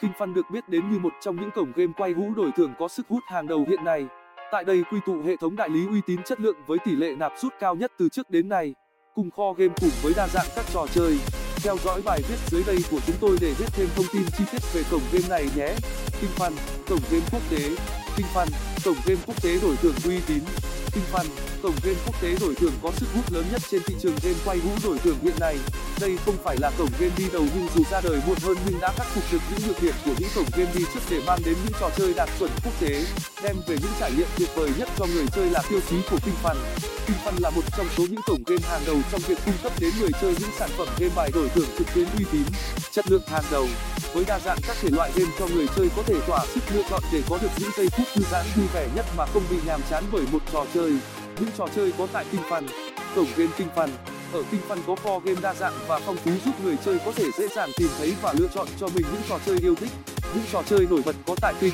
King Fun được biết đến như một trong những cổng game quay hũ đổi thưởng có sức hút hàng đầu hiện nay. Tại đây quy tụ hệ thống đại lý uy tín chất lượng với tỷ lệ nạp rút cao nhất từ trước đến nay, cùng kho game cùng với đa dạng các trò chơi. Theo dõi bài viết dưới đây của chúng tôi để biết thêm thông tin chi tiết về cổng game này nhé. King Fun, cổng game quốc tế. King Fun, cổng game quốc tế đổi thưởng uy tín. King Fun, cổng game quốc tế đổi thưởng có sức hút lớn nhất trên thị trường game quay hũ đổi thưởng hiện nay. Đây không phải là cổng game đi đầu nhưng dù ra đời muộn hơn nhưng đã khắc phục được những nhược điểm của những cổng game đi trước để mang đến những trò chơi đạt chuẩn quốc tế, đem về những trải nghiệm tuyệt vời nhất cho người chơi là tiêu chí của King Fun. King Fun là một trong số những cổng game hàng đầu trong việc cung cấp đến người chơi những sản phẩm game bài đổi thưởng trực tuyến uy tín, chất lượng hàng đầu. Với đa dạng các thể loại game cho người chơi có thể thỏa sức lựa chọn để có được những giây phút thư giãn vui vẻ nhất mà không bị nhàm chán bởi một trò chơi. Những trò chơi có tại kinh Fun. Cổng game kinh Fun ở kinh Fun có kho game đa dạng và phong phú giúp người chơi có thể dễ dàng tìm thấy và lựa chọn cho mình những trò chơi yêu thích. Những trò chơi nổi bật có tại kinh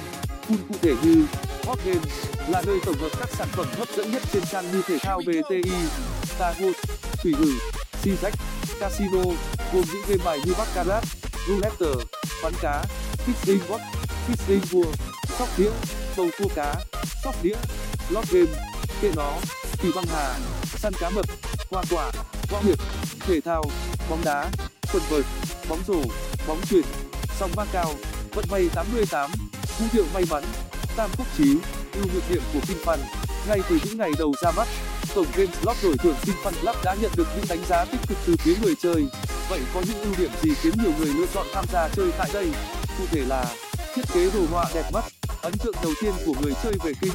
Fun cụ thể như Hot Game là nơi tổng hợp các sản phẩm hấp dẫn nhất trên trang như thể thao BTI, Star Wars, thủy si Sijac, Casino, gồm những game bài như Baccarat, Roulette, bắn cá, Fishing Bot, Fishing Vua, sóc đĩa, bầu cua cá, sóc đĩa, lót game, kệ nó, kỳ băng hà, săn cá mập, hoa quả, võ hiệp, thể thao, bóng đá, quần vợt, bóng rổ, bóng chuyền, song ba cao, vận may 88, vũ hiệu may mắn, tam quốc chí, ưu nhược điểm của kinh Fun. Ngay từ những ngày đầu ra mắt, cổng game slot đổi thưởng King Fun Club đã nhận được những đánh giá tích cực từ phía người chơi. Vậy có những ưu điểm gì khiến nhiều người lựa chọn tham gia chơi tại đây? Cụ thể là thiết kế đồ họa đẹp mắt. Ấn tượng đầu tiên của người chơi về King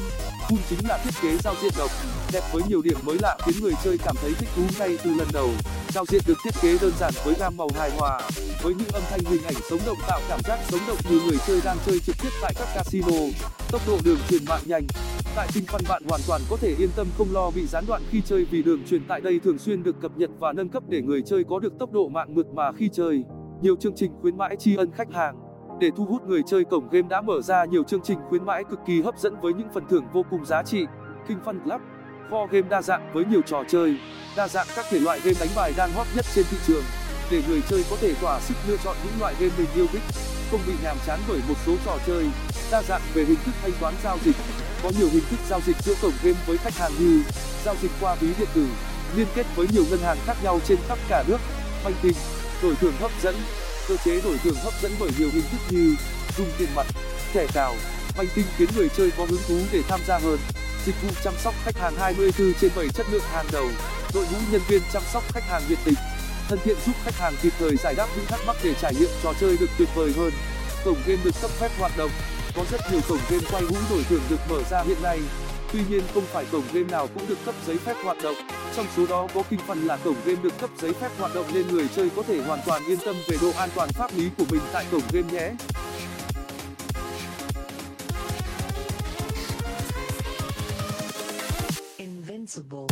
Full chính là thiết kế giao diện độc, đẹp với nhiều điểm mới lạ khiến người chơi cảm thấy thích thú ngay từ lần đầu. Giao diện được thiết kế đơn giản với gam màu hài hòa, với những âm thanh hình ảnh sống động tạo cảm giác sống động như người chơi đang chơi trực tiếp tại các casino. Tốc độ đường truyền mạng nhanh. Tại tinh Fun bạn hoàn toàn có thể yên tâm không lo bị gián đoạn khi chơi vì đường truyền tại đây thường xuyên được cập nhật và nâng cấp để người chơi có được tốc độ mạng mượt mà khi chơi. Nhiều chương trình khuyến mãi tri ân khách hàng để thu hút người chơi cổng game đã mở ra nhiều chương trình khuyến mãi cực kỳ hấp dẫn với những phần thưởng vô cùng giá trị. King Fun Club, kho game đa dạng với nhiều trò chơi, đa dạng các thể loại game đánh bài đang hot nhất trên thị trường, để người chơi có thể thỏa sức lựa chọn những loại game mình yêu thích, không bị nhàm chán bởi một số trò chơi. Đa dạng về hình thức thanh toán giao dịch, có nhiều hình thức giao dịch giữa cổng game với khách hàng như giao dịch qua ví điện tử, liên kết với nhiều ngân hàng khác nhau trên khắp cả nước, banh tình đổi thưởng hấp dẫn. Cơ chế đổi thưởng hấp dẫn bởi nhiều hình thức như dùng tiền mặt thẻ cào banh tinh khiến người chơi có hứng thú để tham gia hơn. Dịch vụ chăm sóc khách hàng 24 trên 7 chất lượng hàng đầu. Đội ngũ nhân viên chăm sóc khách hàng nhiệt tình thân thiện giúp khách hàng kịp thời giải đáp những thắc mắc để trải nghiệm trò chơi được tuyệt vời hơn. Cổng game được cấp phép hoạt động, có rất nhiều cổng game quay hũ đổi thưởng được mở ra hiện nay. Tuy nhiên, không phải cổng game nào cũng được cấp giấy phép hoạt động. Trong số đó có kinh phần là cổng game được cấp giấy phép hoạt động nên người chơi có thể hoàn toàn yên tâm về độ an toàn pháp lý của mình tại cổng game nhé. Invincible.